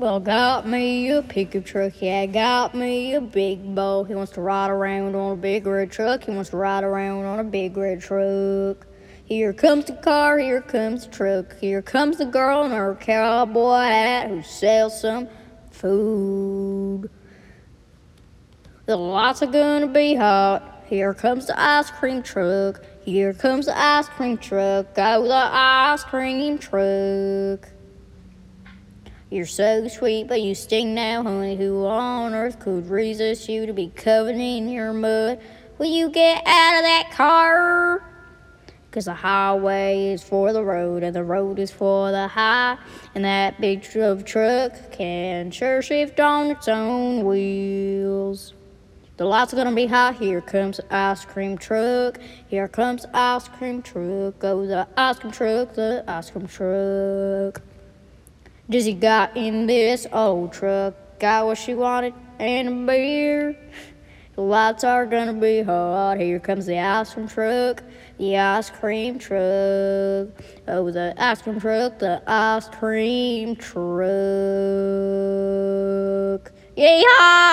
Well, got me a pickup truck, yeah, got me a big boy. He wants to ride around on a big red truck. He wants to ride around on a big red truck. Here comes the car, here comes the truck. Here comes the girl in her cowboy hat who sells some food. The lights are gonna be hot. Here comes the ice cream truck. Here comes the ice cream truck. Go the ice cream truck. You're so sweet, but you sting now, honey. Who on earth could resist you to be covered in your mud? Will you get out of that car? Cause the highway is for the road, and the road is for the high. And that big of truck can sure shift on its own wheels. The lights are gonna be high. Here comes ice cream truck. Here comes ice cream truck. Go the ice cream truck, the ice cream truck. Dizzy got in this old truck, got what she wanted and a beer. The lights are gonna be hot. Here comes the ice cream truck, the ice cream truck. Oh, the ice cream truck, the ice cream truck. Yeehaw!